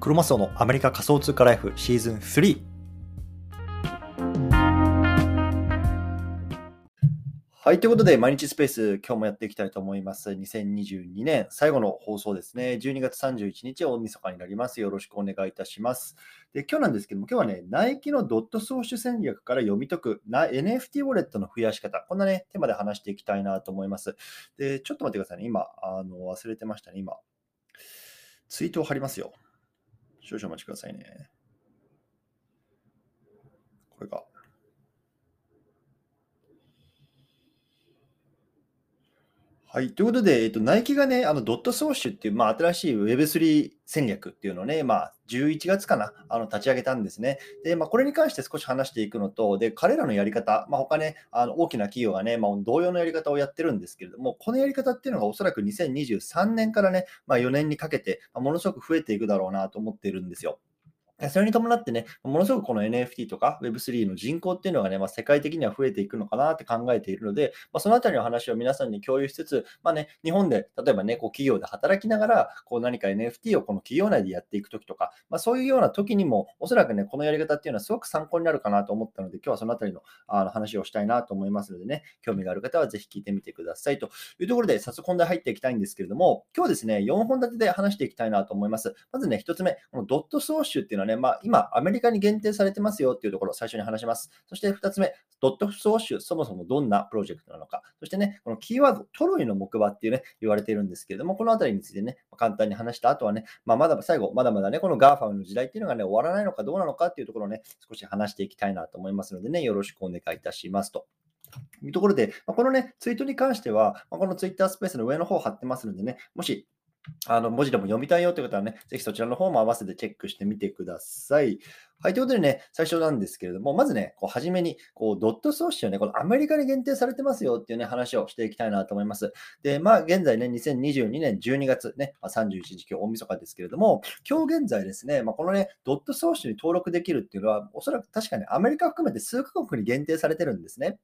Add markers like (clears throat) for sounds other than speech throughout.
クロマスオのアメリカ仮想通貨ライフシーズン3。はい。ということで、毎日スペース、今日もやっていきたいと思います。2022年最後の放送ですね。12月31日、大晦日になります。よろしくお願いいたします。で、今日なんですけども、今日はね、ナイキのドットソーシュ戦略から読み解くな NFT ウォレットの増やし方、こんなね、テーマで話していきたいなと思います。で、ちょっと待ってくださいね。今、あの忘れてましたね。今、ツイートを貼りますよ。少々お待ちくださいね。これか。はい。ということで、えっと、ナイキがね、あの、ドットソーシュっていう、まあ、新しい Web3 戦略っていうのをね、まあ、11月かな、あの、立ち上げたんですね。で、まあ、これに関して少し話していくのと、で、彼らのやり方、まあ、他ね、あの、大きな企業がね、まあ、同様のやり方をやってるんですけれども、このやり方っていうのがおそらく2023年からね、まあ、4年にかけて、ま、ものすごく増えていくだろうなと思っているんですよ。それに伴ってね、ものすごくこの NFT とか Web3 の人口っていうのがね、まあ、世界的には増えていくのかなって考えているので、まあ、そのあたりの話を皆さんに共有しつつ、まあね、日本で例えばね、こう企業で働きながら、こう何か NFT をこの企業内でやっていくときとか、まあ、そういうような時にも、おそらくね、このやり方っていうのはすごく参考になるかなと思ったので、今日はそのあたりのあの話をしたいなと思いますのでね、興味がある方はぜひ聞いてみてくださいというところで、早速本題入っていきたいんですけれども、今日ですね、4本立てで話していきたいなと思います。まずね、1つ目、このドットソーシュっていうのはね、まあ、今、アメリカに限定されてますよっていうところを最初に話します。そして2つ目、ドットソーそもそもどんなプロジェクトなのか。そしてね、このキーワード、トロイの木馬っていうね、言われているんですけれども、このあたりについてね、簡単に話した後はね、まあ、まだ最後、まだまだね、この GAFA の時代っていうのがね、終わらないのかどうなのかっていうところをね、少し話していきたいなと思いますのでね、よろしくお願いいたしますと。いうところで、このね、ツイートに関しては、このツイッタースペースの上の方を貼ってますのでね、もしあの文字でも読みたいよという方はね、ぜひそちらの方も合わせてチェックしてみてください。はい、ということでね、最初なんですけれども、まずね、こう初めに、こうドットソーシをね、このアメリカに限定されてますよっていうね、話をしていきたいなと思います。で、まあ、現在ね、2022年12月ね、まあ、31日、今日大晦日ですけれども、今日現在ですね、まあ、このね、ドットソーシに登録できるっていうのは、おそらく確かにアメリカ含めて数カ国に限定されてるんですね。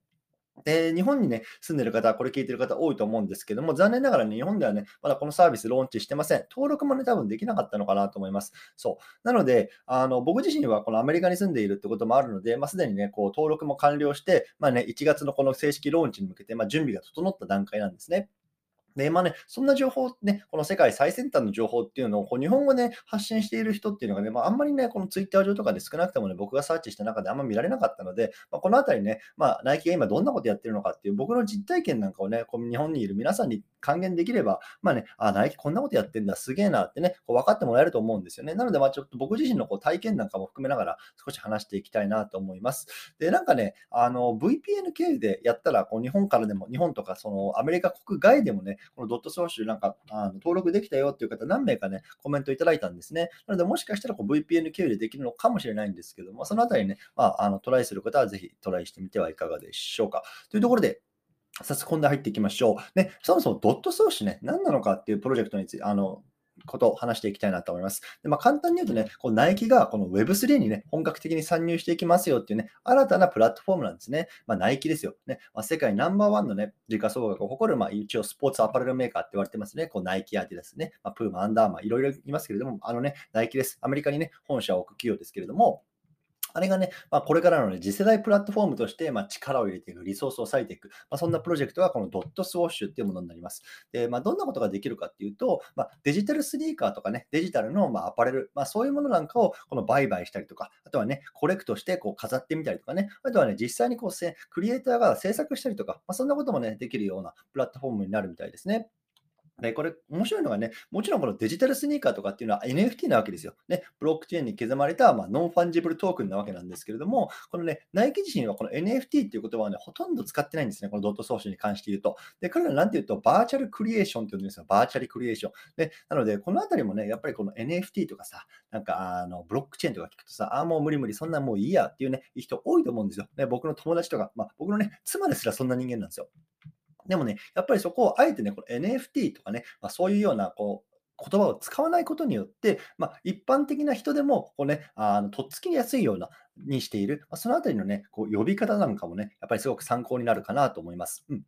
で、日本にね、住んでる方、これ聞いてる方多いと思うんですけども、残念ながらね、日本ではね、まだこのサービスローンチしてません。登録もね、多分できなかったのかなと思います。そう。なので、あの、僕自身はこのアメリカに住んでいるってこともあるので、まあ、すでにね、こう、登録も完了して、まあね、1月のこの正式ローンチに向けて、まあ、準備が整った段階なんですね。で、まあね、そんな情報ね、この世界最先端の情報っていうのをこう日本語で発信している人っていうのがね、まあ、あんまりね、このツイッター上とかで少なくともね、僕がサーチした中であんま見られなかったので、まあ、このあたりね、まあ、ナイキが今どんなことやってるのかっていう僕の実体験なんかをね、こう日本にいる皆さんに還元できれば、まあね、あ、ナイキこんなことやってんだ、すげえなってね、こう分かってもらえると思うんですよね。なので、まあちょっと僕自身のこう体験なんかも含めながら少し話していきたいなと思います。で、なんかね、あの、VPN 経由でやったら、こう日本からでも、日本とかそのアメリカ国外でもね、このドットソーシュなんかあの登録できたよっていう方何名かね、コメントいただいたんですね。なので、もしかしたらこう VPN 経由でできるのかもしれないんですけども、そのあたりね、まあ、あのトライする方はぜひトライしてみてはいかがでしょうか。というところで、早速本題入っていきましょう。ね、そもそもドットソーシュね、何なのかっていうプロジェクトについて、あの、ことを話していきたいなと思います。でまあ、簡単に言うとね、こうナイキがこの Web3 にね、本格的に参入していきますよっていうね、新たなプラットフォームなんですね。まあ、ナイキですよ。ねまあ、世界ナンバーワンのね、時価総額を誇る、まあ、一応スポーツアパレルメーカーって言われてますね。こうナイキアーティダスね、まあ、プーマ、アンダーマー、いろいろいますけれども、あのね、ナイキです。アメリカにね、本社を置く企業ですけれども、あれがね、まあ、これからの、ね、次世代プラットフォームとして、まあ、力を入れていく、リソースを割いていく、まあ、そんなプロジェクトがこのドットスウォッシュっていうものになります。で、まあ、どんなことができるかっていうと、まあ、デジタルスニーカーとかね、デジタルのまアパレル、まあ、そういうものなんかをこの売買したりとか、あとはね、コレクトしてこう飾ってみたりとかね、あとはね、実際にこうクリエイターが制作したりとか、まあ、そんなこともね、できるようなプラットフォームになるみたいですね。で、これ、面白いのがね、もちろんこのデジタルスニーカーとかっていうのは NFT なわけですよ。ね、ブロックチェーンに刻まれた、まあ、ノンファンジブルトークンなわけなんですけれども、このね、ナイキ自身はこの NFT っていう言葉はね、ほとんど使ってないんですね、このドットソーシに関して言うと。で、彼らなんて言うと、バーチャルクリエーションって言うんですよ、バーチャルクリエーション。で、なので、このあたりもね、やっぱりこの NFT とかさ、なんか、あの、ブロックチェーンとか聞くとさ、ああ、もう無理無理、そんなもういいやっていうね、いい人多いと思うんですよ。ね、僕の友達とか、まあ、僕のね、妻ですらそんな人間なんですよ。でもね、やっぱりそこをあえてね、これ NFT とかね、まあ、そういうようなこう言葉を使わないことによって、まあ、一般的な人でもこう、ね、あのとっつきやすいようなにしている、まあ、そのあたりの、ね、こう呼び方なんかもね、やっぱりすごく参考になるかなと思います。うん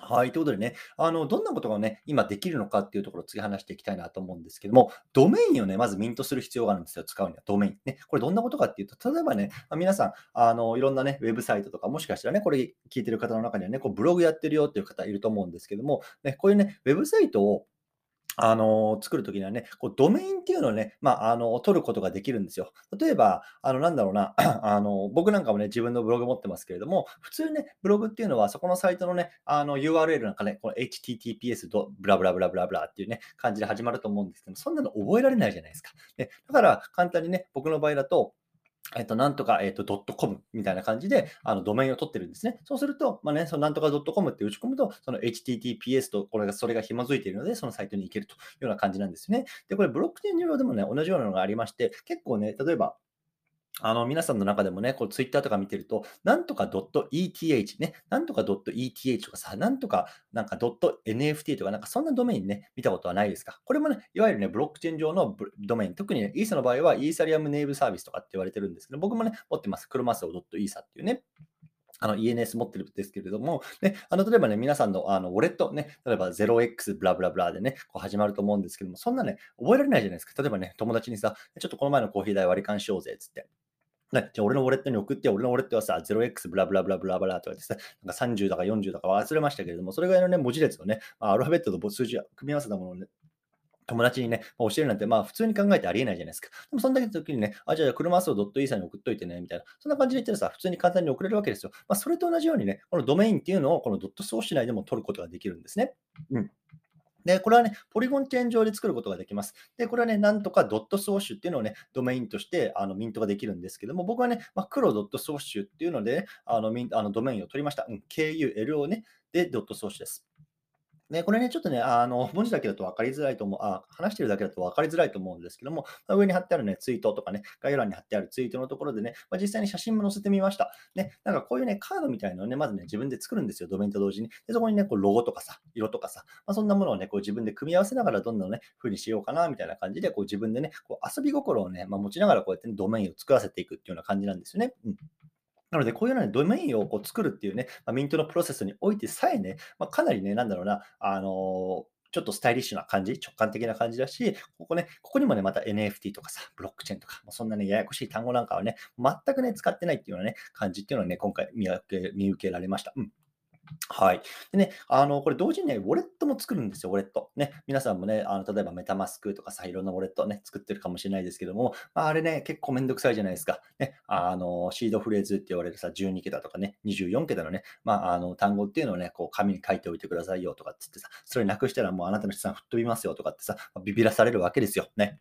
はい。ということでね、あの、どんなことがね、今できるのかっていうところを次話していきたいなと思うんですけども、ドメインをね、まずミントする必要があるんですよ、使うには。ドメイン。ね、これどんなことかっていうと、例えばね、皆さん、あの、いろんなね、ウェブサイトとか、もしかしたらね、これ聞いてる方の中にはね、こうブログやってるよっていう方いると思うんですけども、ね、こういうね、ウェブサイトをあの、作るときにはね、こうドメインっていうのをね、まあ、あの、取ることができるんですよ。例えば、あの、なんだろうな、(clears throat) あの、僕なんかもね、自分のブログ持ってますけれども、普通ね、ブログっていうのは、そこのサイトのね、あの、URL なんかね、この https. ブラブラブラブラブラっていうね、感じで始まると思うんですけどそんなの覚えられないじゃないですか。でだから、簡単にね、僕の場合だと、えっと、なんとか、えっと、ドットコムみたいな感じで、あの、ドメインを取ってるんですね。そうすると、まあね、そのなんとかドットコムって打ち込むと、その HTTPS とこれが、それが紐づいているので、そのサイトに行けるというような感じなんですね。で、これ、ブロックチェーン上でもね、同じようなのがありまして、結構ね、例えば、あの、皆さんの中でもね、こう、ツイッターとか見てると、なんとか .eth ね、なんとか .eth とかさ、なんとか、なんか .nft とか、なんかそんなドメインね、見たことはないですか？これもね、いわゆるね、ブロックチェーン上のドメイン、特にね、イーサの場合は、イーサリアムネイブサービスとかって言われてるんですけど、僕もね、持ってます。車マ .esa っていうね、あの ENS 持ってるんですけれども、ね、あの例えばね、皆さんのあのウォレットね、例えば 0x ブラブラブラでね、こう始まると思うんですけども、そんなね、覚えられないじゃないですか。例えばね、友達にさ、ちょっとこの前のコーヒー代割り勘しようぜ、つって。ね、じゃあ俺のウォレットに送って、俺のウォレットはさ、0x ブラブラブラブラブラとかですね、なんか30だか40だか忘れましたけれども、それぐらいのね、文字列をね、アルファベットと数字を組み合わせたものをね、友達にね、まあ教えるなんて、まあ普通に考えてありえないじゃないですか。でもそんだけの時にね、あ、じゃあ車数を .e さんに送っといてね、みたいな。そんな感じで言ったらさ、普通に簡単に送れるわけですよ。まあそれと同じようにね、このドメインっていうのをこのドットソース内でも取ることができるんですね。うん。で、これはね、ポリゴンチェーン上で作ることができます。で、これはね、なんとかドットソーシュっていうのをね、ドメインとしてあのミントができるんですけども、僕はね、まあ、黒ドットソーシュっていうので、あのミンあのドメインを取りました。うん、KULO ね、で、ドットソーシュです。ね、これね、ちょっとね、あの、(laughs) 文字だけだと分かりづらいと思う、あ、話してるだけだと分かりづらいと思うんですけども、ま、上に貼ってあるね、ツイートとかね、概要欄に貼ってあるツイートのところでね、まあ、実際に写真も載せてみました。ね、なんかこういうね、カードみたいなのをね、まずね、自分で作るんですよ、ドメインと同時に。で、そこにね、こうロゴとかさ、色とかさ、まあ、そんなものをね、こう自分で組み合わせながらどんなね、風にしようかな、みたいな感じで、こう自分でね、こう遊び心をね、まあ、持ちながらこうやって、ね、ドメインを作らせていくっていうような感じなんですよね。うんなので、こういうようなドメインをこう作るっていうね、まあ、ミントのプロセスにおいてさえね、まあ、かなりね、なんだろうな、あのーちょっとスタイリッシュな感じ、直感的な感じだし、ここね、ここにもね、また NFT とかさ、ブロックチェーンとか、そんなね、ややこしい単語なんかはね、全くね、使ってないっていうようなね、感じっていうのはね、今回見受け見受けられました。うん。はい。でね、あの、これ同時にね、ウォレットも作るんですよ、ウォレット。ね、皆さんもね、あの例えばメタマスクとかさ、いろんなウォレットね、作ってるかもしれないですけども、まあ、あれね、結構めんどくさいじゃないですか。ね、あの、シードフレーズって言われるさ、12桁とかね、24桁のね、まあ、あの、単語っていうのをね、こう、紙に書いておいてくださいよとかっつってさ、それなくしたらもうあなたの資産吹っ飛びますよとかってさ、ビビらされるわけですよ。ね。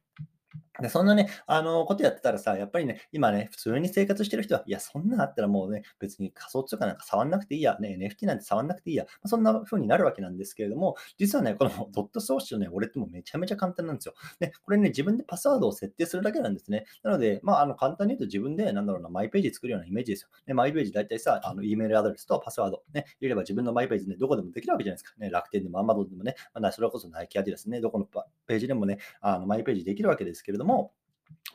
で、そんなね、あの、ことやってたらさ、やっぱりね、今ね、普通に生活してる人は、いや、そんなあったらもうね、別に仮想通貨なんか触んなくていいや、ね、NFT なんて触んなくていいや、まあ、そんな風になるわけなんですけれども、実はね、この (laughs) ドットソーシャルね、俺ってもめちゃめちゃ簡単なんですよ。で、これね、自分でパスワードを設定するだけなんですね。なので、まあ、あの、簡単に言うと自分で、なんだろうな、マイページ作るようなイメージですよ。ね、マイページ大体さ、あの、E メールアドレスとパスワード、ね、入れれば自分のマイページね、どこでもできるわけじゃないですか。ね、楽天でもアマゾンでもね、まあ、それこそナイキアディダスね、どこのページでもね、あのマイページできるわけですけれども、も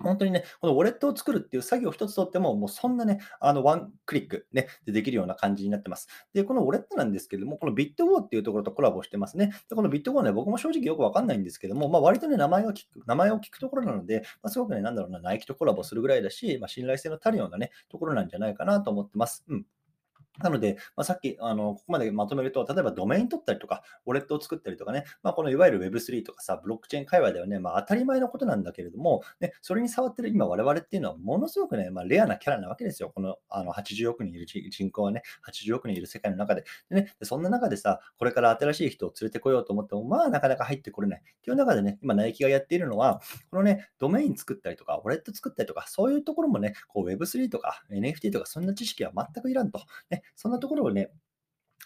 本当にね、このウォレットを作るっていう作業を一つとっても、もうそんなね、あの、ワンクリックね、でできるような感じになってます。で、このウォレットなんですけれども、このビットウォーっていうところとコラボしてますね。で、このビットウォーね、僕も正直よくわかんないんですけども、まあ、割とね、名前を聞く、名前を聞くところなので、まあ、すごくね、なんだろうな、ナイキとコラボするぐらいだし、まあ、信頼性の足るようなね、ところなんじゃないかなと思ってます。うん。なので、まあ、さっきあのここまでまとめると、例えばドメイン取ったりとか、ウォレットを作ったりとかね、まあ、このいわゆる Web3 とかさ、ブロックチェーン界隈ではね、まあ、当たり前のことなんだけれども、ね、それに触ってる今、我々っていうのはものすごくね、まあ、レアなキャラなわけですよ。このあの80億人いる人口はね、80億人いる世界の中で。でね、そんな中でさ、これから新しい人を連れてこようと思っても、まあ、なかなか入ってこれない。っていう中でね、今、ナイキがやっているのは、このね、ドメイン作ったりとか、ウォレット作ったりとか、そういうところもね、こう Web3 とか NFT とか、そんな知識は全くいらんと。ね、そんなところをね、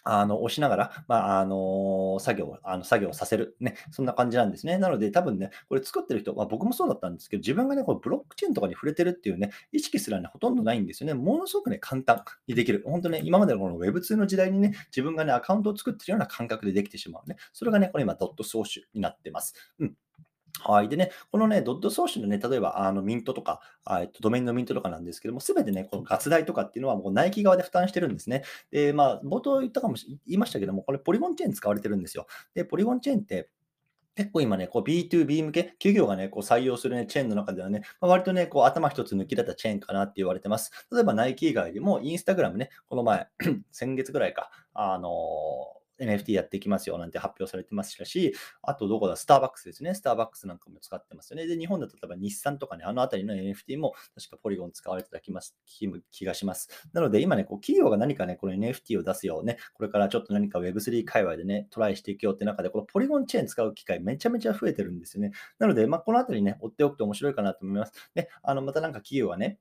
あの、押しながら、まあ、あの、作業あの、作業させる。ね、そんな感じなんですね。なので、多分ね、これ作ってる人、まあ、僕もそうだったんですけど、自分がね、これブロックチェーンとかに触れてるっていうね、意識すらね、ほとんどないんですよね。ものすごくね、簡単にできる。本当ね、今までのこの Web2 の時代にね、自分がね、アカウントを作ってるような感覚でできてしまうね。それがね、これ今、ドットソーシュになってます。うん。はい。でね、このね、ドットソーシャルのね、例えばあのミントとか、えっと、ドメインのミントとかなんですけども、すべてね、このガス代とかっていうのはもうナイキ側で負担してるんですね。で、まあ、冒頭言ったかもし言いましたけども、これポリゴンチェーン使われてるんですよ。で、ポリゴンチェーンって、結構今ね、こう B2B 向け、企業がね、こう採用する、ね、チェーンの中ではね、まあ、割とね、こう頭一つ抜き出たチェーンかなって言われてます。例えばナイキ以外でも、インスタグラムね、この前、(clears throat) 先月ぐらいか、あのー NFT やっていきますよなんて発表されてましたし、あとどこだ、スターバックスですね。スターバックスなんかも使ってますよね。で、日本だと例えば日産とかね、あのあたりの NFT も確かポリゴン使われてた気ます気がします。なので今ね、こう企業が何かね、この NFT を出すようね、これからちょっと何か Web3 界隈でね、トライしていくよって中で、このポリゴンチェーン使う機会めちゃめちゃ増えてるんですよね。なので、まあ、このあたりね、追っておくと面白いかなと思います。で、あのまたなんか企業がね、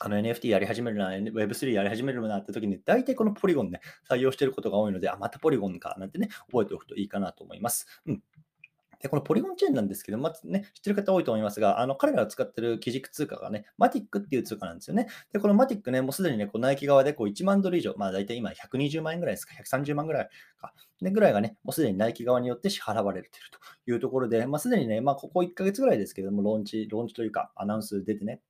あの NFT やり始めるな、Web3 やり始めるなって時に、大体このポリゴンね、採用してることが多いので、あ、またポリゴンか、なんてね、覚えておくといいかなと思います。うん。で、このポリゴンチェーンなんですけど、まずね、知ってる方多いと思いますが、あの彼らが使ってる基軸通貨がね、マティックっていう通貨なんですよね。で、このマティックね、もうすでにね、こうナイキ側でこう1万ドル以上、まあ大体今120万円ぐらいですか、130万ぐらいか、ね、ぐらいがね、もうすでにナイキ側によって支払われているというところで、まあすでにね、まあここ1ヶ月ぐらいですけども、ローンチ、ローンチというかアナウンス出てね、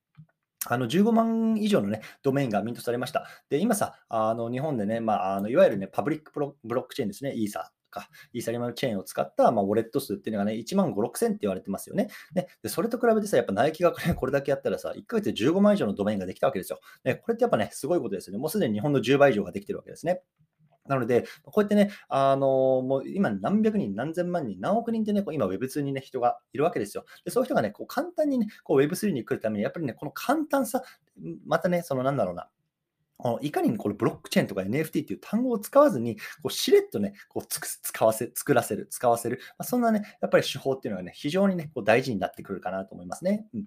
あの15万以上の、ね、ドメインがミントされました。で、今さ、あの日本でね、まあ、あのいわゆる、ね、パブリックブロックチェーンですね、イーサか、イーサリアムチェーンを使った、まあ、ウォレット数っていうのがね、1万5、6千って言われてますよね。でそれと比べてさ、やっぱナイキがこれだけやったらさ、1ヶ月で15万以上のドメインができたわけですよ。ねこれってやっぱね、すごいことですよね。もうすでに日本の10倍以上ができてるわけですね。なので、こうやってね、あのもう今何百人、何千万人、何億人ってね、こう今 Web2 にね、人がいるわけですよ。でそういう人がね、こう簡単にね、こう Web3 に来るために、やっぱりね、この簡単さ、またね、そのなんだろうな、いかにこれブロックチェーンとか NFT っていう単語を使わずに、こうしれっとね、こうつく使わせ、作らせる、使わせる、まあ、そんなね、やっぱり手法っていうのはね、非常にね、こう大事になってくるかなと思いますね。うん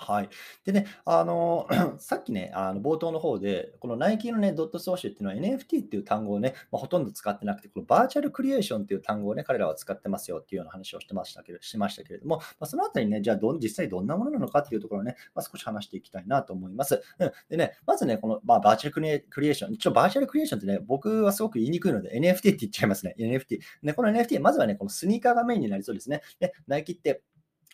はい。でね、あの、(clears throat) さっきね、あの冒頭の方で、このナイキのね、ドットソーシュっていうのは NFT っていう単語をね、まあ、ほとんど使ってなくて、このバーチャルクリエーションっていう単語をね、彼らは使ってますよっていうような話をしてましたけど、しましたけれども、まあ、そのあたりね、じゃあど実際どんなものなのかっていうところをね、まあ、少し話していきたいなと思います。うん。でね、まずね、この、まあ、バーチャルクリエーション、一応バーチャルクリエーションってね、僕はすごく言いにくいので NFT って言っちゃいますね。NFT。ね、この NFT、まずはね、このスニーカーがメインになりそうですね。で、ナイキって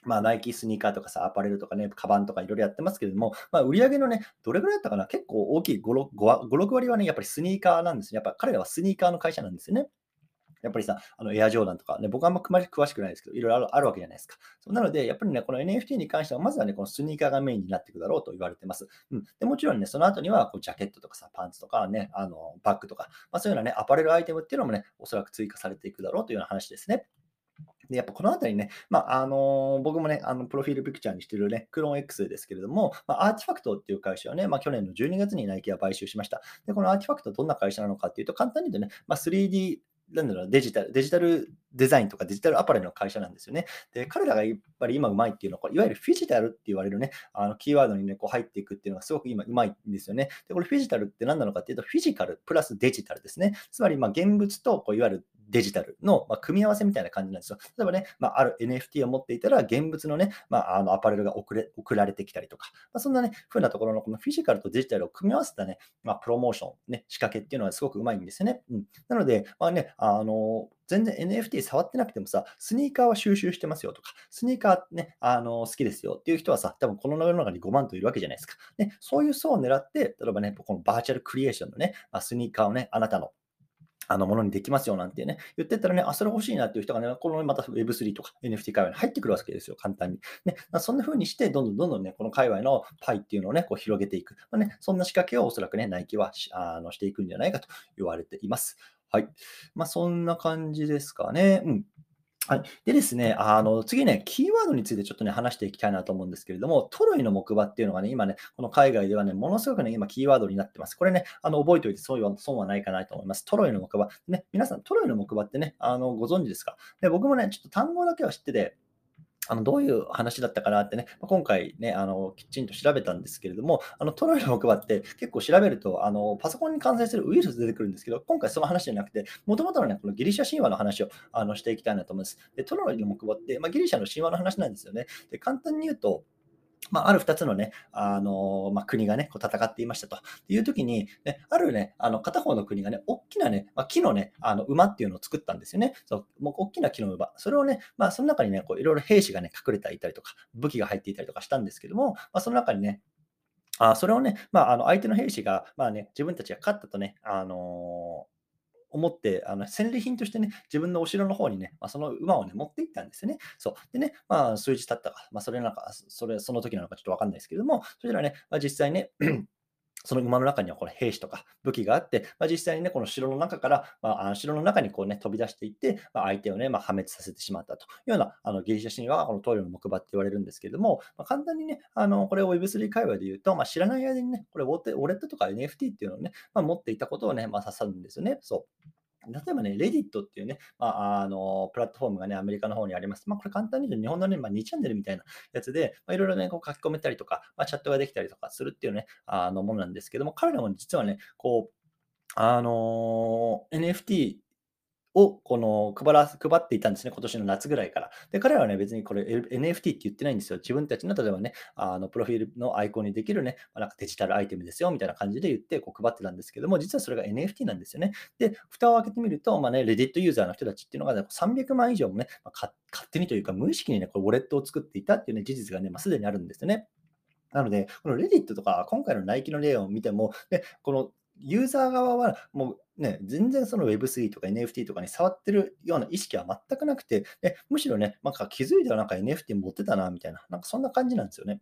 まあ、ナイキスニーカーとかさ、アパレルとかね、カバンとかいろいろやってますけれども、まあ、売上げのね、どれぐらいだったかな結構大きい5、6, 6割はね、やっぱりスニーカーなんですね。やっぱ彼らはスニーカーの会社なんですよね。やっぱりさ、あのエアジョーダンとか、ね、僕はあんま詳しくないですけど、いろいろあるわけじゃないですか。なので、やっぱりね、この NFT に関しては、まずはね、このスニーカーがメインになっていくだろうと言われてます。うん、でもちろんね、その後にはこうジャケットとかさ、パンツとかね、あのバッグとか、まあ、そういうようなね、アパレルアイテムっていうのもね、おそらく追加されていくだろうというような話ですね。で、やっぱこのあたりね、まあ、あのー、僕もね、あの、プロフィールピクチャーにしてるね、 CloneX ですけれども、まあ、 RTFKT っていう会社をね、まあ、去年の12月にナイキが買収しました。で、この RTFKT はどんな会社なのかっていうと、簡単に言うとね、まあ、3D なんだろう、デジタル、デジタルデザインとかデジタルアパレルの会社なんですよね。で、彼らがやっぱり今うまいっていうのは、いわゆるフィジタルって言われるね、あのキーワードにね、こう入っていくっていうのがすごく今うまいんですよね。で、これフィジタルって何なのかっていうと、フィジカルプラスデジタルですね。つまり、ま現物とこういわゆるデジタルの、ま組み合わせみたいな感じなんですよ。例えばね、まあ、ある NFT を持っていたら、現物のね、まあ、あのアパレルが送れ送られてきたりとか、まあ、そんなね、風なところのこのフィジカルとデジタルを組み合わせたね、ま、プロモーション、ね、仕掛けっていうのはすごくうまいんですよね。うん、なので、まあね、あの全然 NFT 触ってなくてもさ、スニーカーは収集してますよとか、スニーカーね、あの好きですよっていう人はさ、多分この世の中に5万といるわけじゃないですか。ね、そういう層を狙って、例えばね、このバーチャルクリエーションのね、まあ、スニーカーをね、あなたのあのものにできますよなんてね、言ってたらね、あ、それ欲しいなっていう人がね、このまた Web3 とか NFT 界隈に入ってくるわけですよ、簡単に。ね、そんな風にして、どんどんどんどんね、この界隈のパイっていうのをね、こう広げていく。まあね、そんな仕掛けをおそらくね、ナイキはあのしていくんじゃないかと言われています。はい。まあ、そんな感じですかね。うん。はい。でですね、あの、次ね、キーワードについてちょっとね、話していきたいなと思うんですけれども、トロイの木馬っていうのがね、今ね、この海外ではね、ものすごくね、今キーワードになってます。これね、あの、覚えておいてそういう損はないかなと思います。トロイの木馬。ね、皆さん、トロイの木馬ってね、あの、ご存知ですか？で僕もね、ちょっと単語だけは知ってて、あのどういう話だったかなってね、今回ね、あのきちんと調べたんですけれども、あのトロイの木馬って結構調べるとあの、パソコンに感染するウイルス出てくるんですけど、今回その話じゃなくて、もともとのね、このギリシャ神話の話をあのしていきたいなと思います。で、トロイの木馬って、まあ、ギリシャの神話の話なんですよね。で、簡単に言うと、まあ、ある2つのね、あのまあ、国がね、こう戦っていましたとっていう時に、ね、あるね、あの片方の国がね、大きなね、まあ、木のね、あの馬っていうのを作ったんですよね。そうもう大きな木の馬。それをね、まあ、その中にね、こういろいろ兵士がね、隠れていたりとか、武器が入っていたりとかしたんですけども、まあ、その中にね、あそれをね、まあ、あの相手の兵士が、まあね、自分たちが勝ったとね、あのー思って、あの戦利品としてね、自分のお城の方にね、まあ、その馬をね、持って行ったんですよね。そう。でね、まあ、数日経ったか、まあ、それなんか、それ、その時なのかちょっとわかんないですけども、そしたらね、まあ、実際ね、その馬の中にはこれ兵士とか武器があって、まあ、実際にね、この城の中から、まあ、城の中にこうね、飛び出していって、まあ、相手をね、まあ、破滅させてしまったというような、あのギリシャ神話はこのトイレの木馬って言われるんですけれども、まあ、簡単にね、あのこれを Web3 界隈で言うと、まあ、知らない間にね、これウォレットとか NFT っていうのをね、まあ、持っていたことをね、まあ、指すんですよね。そう。例えばね、レディットっていうね、まあ、あのプラットフォームがね、アメリカの方にあります。まあ、これ簡単に言うと日本のね、まあ、2チャンネルみたいなやつで、まあ、いろいろね、こう書き込めたりとか、まあ、チャットができたりとかするっていうね、あのものなんですけども、彼らも実はね、こう、あの NFT をこの配ら配っていたんですね、今年の夏ぐらいから。で、彼らはね、別にこれ NFT って言ってないんですよ。自分たちの例えばね、あのプロフィールのアイコンにできるね、まあ、なんかデジタルアイテムですよみたいな感じで言ってこう配ってたんですけども、実はそれが NFT なんですよね。で、蓋を開けてみると、まあね、レディットユーザーの人たちっていうのが、ね、300万以上もね、まあ、勝手にというか無意識にね、これウォレットを作っていたっていうね、事実がね、まあ、すでにあるんですよね。なので、このレディットとか、今回のナイキの例を見ても、でこのユーザー側はもうね、全然その Web3 とか NFT とかに触ってるような意識は全くなくて、でむしろね、なんか気づいたらなんか NFT 持ってたなみたいな、なんかそんな感じなんですよね。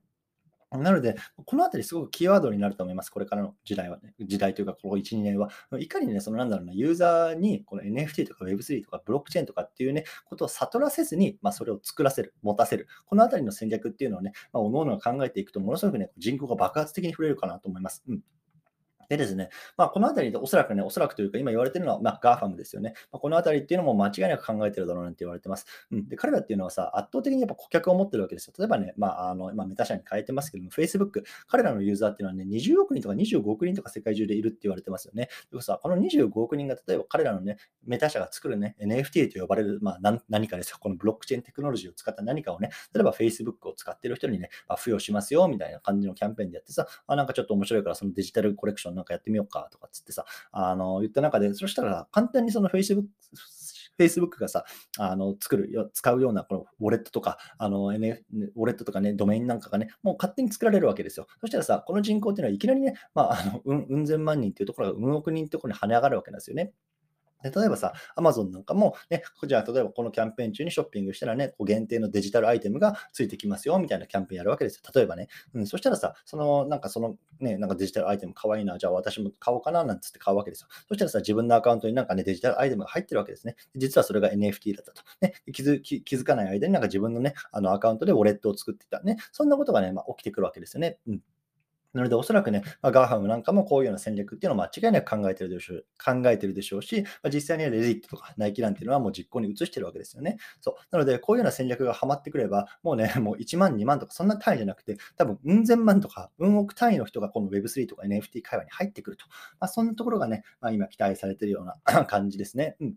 なので、このあたりすごくキーワードになると思います。これからの時代はね。時代というか、この1、2年は。いかにね、そのなんだろうな、ユーザーにこの NFT とか Web3 とかブロックチェーンとかっていうね、ことを悟らせずに、まあ、それを作らせる、持たせる。このあたりの戦略っていうのをね、まあ、おのおのが考えていくと、ものすごくね、人口が爆発的に増えるかなと思います。うん。でですね、まあ、このあたりでおそらくね、おそらくというか今言われてるのは、まあ、GAFAM ですよね。まあ、このあたりっていうのも間違いなく考えてるだろうなんて言われてます。うん、で彼らっていうのはさ、圧倒的にやっぱ顧客を持ってるわけですよ。例えばね、まあ、あの今メタ社に変えてますけども、Facebook、彼らのユーザーっていうのはね、20億人とか25億人とか世界中でいるって言われてますよね。でもさ、この25億人が例えば彼らのね、メタ社が作るね、NFT と呼ばれる、まあ、何かですよ。このブロックチェーンテクノロジーを使った何かをね、例えば Facebook を使ってる人にね、まあ、付与しますよみたいな感じのキャンペーンでやってさ、あなんかちょっと面白いからそのデジタルコレクションなんかやってみようかとかつってさ、あの、言った中で、そしたら簡単にその Facebook、Facebook がさ、あの作るよ、使うようなこのウォレットとか、あの、NF、ウォレットとかね、ドメインなんかがね、もう勝手に作られるわけですよ。そしたらさ、この人口っていうのはいきなりね、まあ、あの、うん、うん千万人っていうところがうん億人ってところに跳ね上がるわけなんですよね。で例えばさ、Amazon なんかも、ね、じゃあ例えばこのキャンペーン中にショッピングしたらね、こう限定のデジタルアイテムがついてきますよみたいなキャンペーンやるわけですよ。例えばね。うん、そしたらさ、そのなんかそのね、なんかデジタルアイテムかわいいな、じゃあ私も買おうかななんつって買うわけですよ。そしたらさ、自分のアカウントになんかね、デジタルアイテムが入ってるわけですね。実はそれが NFT だったと。ね、気づ気づかない間になんか自分のね、あのアカウントでウォレットを作っていた。ね、そんなことがね、まあ、起きてくるわけですよね。うんなので、おそらくね、まあ、ガーハムなんかもこういうような戦略っていうのを間違いなく考えてるでしょう考えてるでしょうし、まあ、実際にはレディットとかナイキなんていうのはもう実行に移してるわけですよね。そう。なので、こういうような戦略がはまってくれば、もうね、(laughs) もう1万、2万とかそんな単位じゃなくて、多分、うん千万とか、うん億単位の人がこの Web3 とか NFT 会話に入ってくると。まあ、そんなところがね、まあ、今期待されてるような (coughs) 感じですね。うん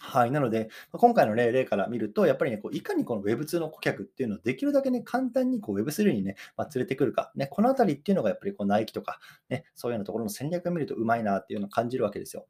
はい。なので、今回の例例から見ると、やっぱりね、こういかにこの Web2 の顧客っていうのをできるだけね、簡単にこう Web3 にね、まあ、連れてくるか、ね、このあたりっていうのがやっぱりこうナイキとか、ね、そういうようなところの戦略を見るとうまいなっていうのを感じるわけですよ。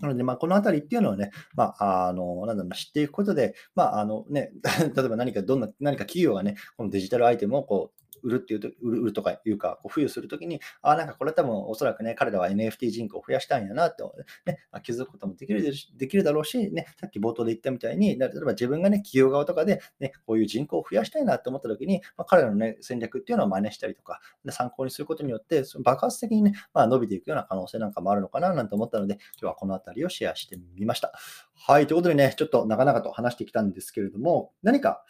なので、まあ、このあたりっていうのはね、まあ、あの、なんだろうな、知っていくことで、まあ、あのね、(laughs) 例えば何か、どんな、何か企業がね、このデジタルアイテムをこう、売るっていうと、売るとかいうか、こう付与するときに、ああなんかこれ多分おそらくね、彼らは NFT 人口を増やしたいんやなって、ね、気づくこともできるできるだろうし、ね、さっき冒頭で言ったみたいに、例えば自分がね、企業側とかで、ね、こういう人口を増やしたいなって思ったときに、まあ、彼らのね、戦略っていうのを真似したりとか、参考にすることによって、その爆発的にね、まあ、伸びていくような可能性なんかもあるのかななんて思ったので、今日はこのあたりをシェアしてみました。はい、ということでね、ちょっと長々と話してきたんですけれども、何か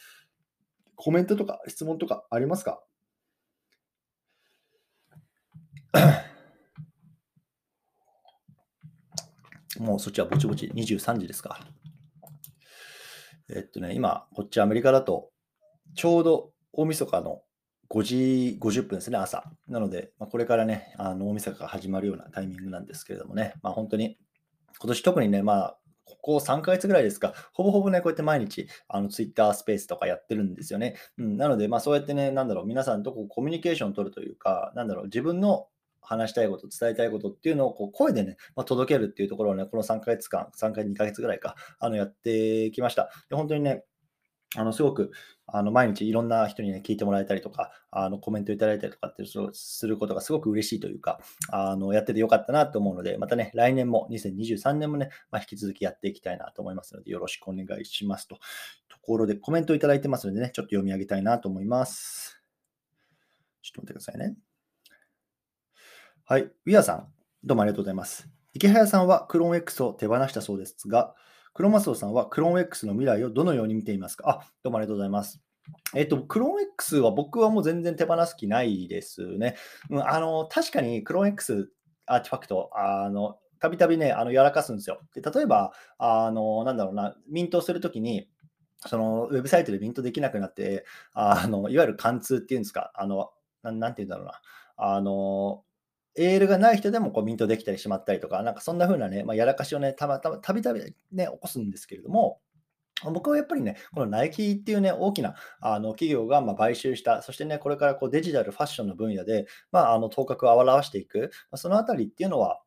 コメントとか質問とかありますか？(coughs) もうそっちはぼちぼち23時ですか。えっとね、今、こっちアメリカだと、ちょうど大晦日の5時50分ですね、朝。なので、まあ、これからね、あの大晦日が始まるようなタイミングなんですけれどもね、まあ、本当に、今年特にね、まあ、ここ3ヶ月ぐらいですか、ほぼほぼね、こうやって毎日、あの、ツイッタースペースとかやってるんですよね。うん、なので、まあ、そうやってね、なんだろう、皆さんとこうコミュニケーションを取るというか、なんだろう、自分の話したいこと、伝えたいことっていうのをこう声でね、まあ、届けるっていうところをね、この3ヶ月間、3回、2ヶ月ぐらいか、あのやってきました。で本当にね、あのすごくあの毎日いろんな人に、ね、聞いてもらえたりとか、あのコメントいただいたりとかってすることがすごく嬉しいというか、あのやっててよかったなと思うので、またね、来年も2023年もね、ま、引き続きやっていきたいなと思いますので、よろしくお願いしますと。ところで、コメントいただいてますのでね、ちょっと読み上げたいなと思います。ちょっと待ってくださいね。はい。ウィアさん、どうもありがとうございます。池早さんはクローン X を手放したそうですが、クロマスオさんはクローン X の未来をどのように見ていますか？あ、どうもありがとうございます。えっと、クローン X は僕はもう全然手放す気ないですね。うん、あの、確かにクローン X アーティファクト、あの、たびたびね、あの、やらかすんですよ。で、例えば、あの、なんだろうな、ミントするときに、そのウェブサイトでミントできなくなって、あのいわゆる貫通っていうんですか、あのななんて言うんだろうな、あの AL がない人でもこうミントできたりしまったりとか、なんかそんな風なね、まあ、やらかしをね、たまたま、たびたびね、起こすんですけれども、僕はやっぱりね、このナイキっていうね、大きなあの企業がま買収した、そしてね、これからこうデジタル、ファッションの分野で、まあ、あの頭角を表していく、まあ、そのあたりっていうのは、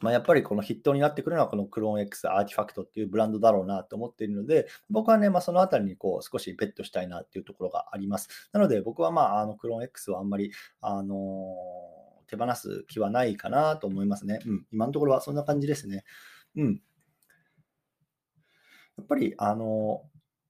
まあ、やっぱりこの筆頭になってくるのはこのクローン X アーティファクトっていうブランドだろうなと思っているので、僕はね、まあ、そのあたりにこう少しベットしたいなっていうところがあります。なので僕はまああのクローン X はあんまり、あのー手放す気はないかなと思いますね。うん、今のところはそんな感じですね。うん。やっぱり、あの、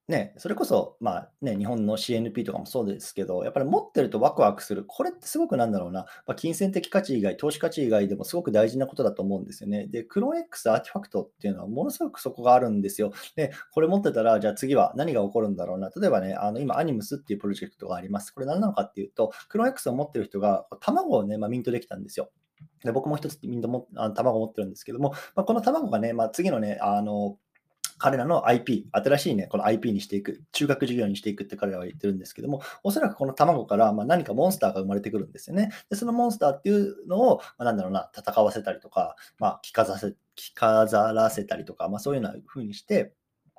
ね、それこそ、まあね、日本の CNP とかもそうですけど、やっぱり持ってるとワクワクする。これってすごくなんだろうな、まあ、金銭的価値以外、投資価値以外でもすごく大事なことだと思うんですよね。で、クローン X アーティファクトっていうのはものすごくそこがあるんですよ。で、これ持ってたら、じゃあ次は何が起こるんだろうな。例えばね、あの今、アニムスっていうプロジェクトがあります。これ何なのかっていうと、クローン X を持ってる人が卵をね、まあ、ミントできたんですよ。で僕も一つミントもあの卵を持ってるんですけども、まあ、この卵がね、まあ、次のね、あの彼らの IP、新しいね、この IP にしていく、中学授業にしていくって彼らは言ってるんですけども、おそらくこの卵からま何かモンスターが生まれてくるんですよね。で、そのモンスターっていうのを、ま、なんだろうな、戦わせたりとか、まあ、着飾せ着飾らせたりとか、まあ、そういうような風にして、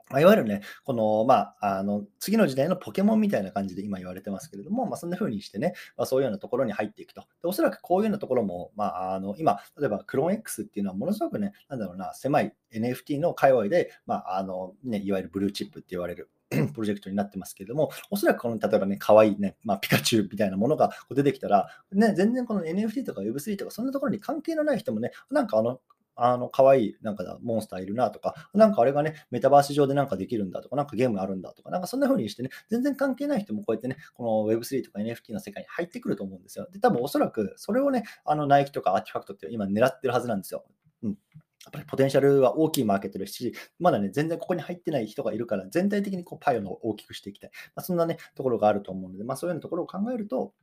まあ、いわゆるね、この、まあ、あの、次の時代のポケモンみたいな感じで今言われてますけれども、まあ、そんな風にしてね、まあ、そういうようなところに入っていくと。でおそらくこういうようなところも、まあ、あの、今、例えばクローン X っていうのはものすごくね、なんだろうな、狭い NFT の界隈で、まあ、あの、ね、いわゆるブルーチップって言われる (clears throat) プロジェクトになってますけれども、おそらくこの、例えばね、可愛いね、まあ、ピカチュウみたいなものが出てきたら、ね、全然この NFT とか Web3 とか、そんなところに関係のない人もね、なんかあの、あの、可愛い、なんかモンスターいるなとか、なんかあれがね、メタバース上でなんかできるんだとか、なんかゲームあるんだとか、なんかそんな風にしてね、全然関係ない人もこうやってね、この Web3 とか NFT の世界に入ってくると思うんですよ。で、多分おそらくそれをね、あの、ナイキとかアーティファクトって今狙ってるはずなんですよ。うん。やっぱりポテンシャルは大きいマーケットですし、まだね、全然ここに入ってない人がいるから、全体的にこうパイを大きくしていきたい。まあ、そんなね、ところがあると思うので、まあそういうようなところを考えると、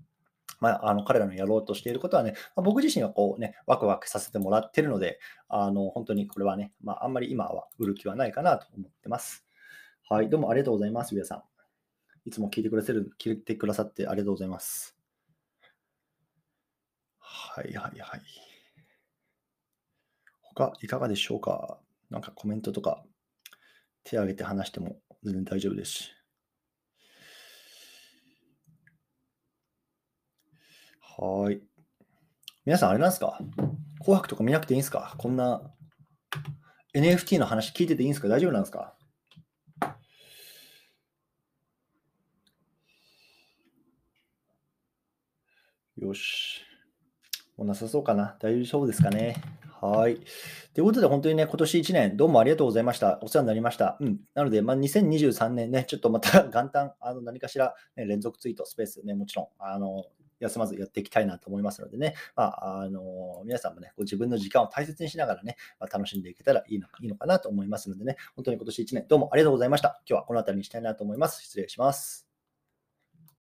まあ、あの彼らのやろうとしていることはね、まあ、僕自身はこうね、ワクワクさせてもらってるので、あの本当にこれはね、まあ、あんまり今は売る気はないかなと思ってます。はい、どうもありがとうございます、皆さん。いつも聞いてくださる、聞いてくださってありがとうございます。はいはいはい。他、いかがでしょうか？なんかコメントとか手を挙げて話しても全然大丈夫ですし。はい。皆さん、あれなんですか？紅白とか見なくていいんですか？こんな NFT の話聞いてていいんですか？大丈夫なんですか？よし。もうなさそうかな。大丈夫ですかね？はい。ということで、本当にね、今年1年、どうもありがとうございました。お世話になりました。うん。なので、まあ、2023年ね、ちょっとまた (laughs) 元旦、あの何かしら、ね、連続ツイート、スペースね、もちろん、あの、休まずやっていきたいなと思いますのでね、まあ、あの皆さんもね、こう自分の時間を大切にしながらね、まあ、楽しんでいけたらいいのいいのかなと思いますのでね、本当に今年1年どうもありがとうございました。今日はこの辺りにしたいなと思います。失礼します。